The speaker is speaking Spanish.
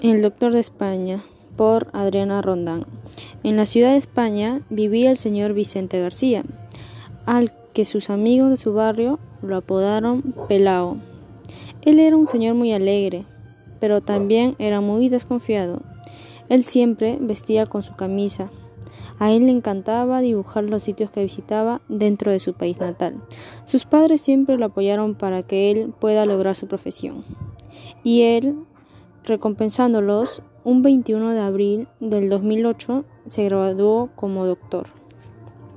El Doctor de España, por Adriana Rondán. En la ciudad de España vivía el señor Vicente García, al que sus amigos de su barrio lo apodaron Pelao. Él era un señor muy alegre, pero también era muy desconfiado. Él siempre vestía con su camisa. A él le encantaba dibujar los sitios que visitaba dentro de su país natal. Sus padres siempre lo apoyaron para que él pueda lograr su profesión. Y él recompensándolos, un 21 de abril del 2008 se graduó como doctor.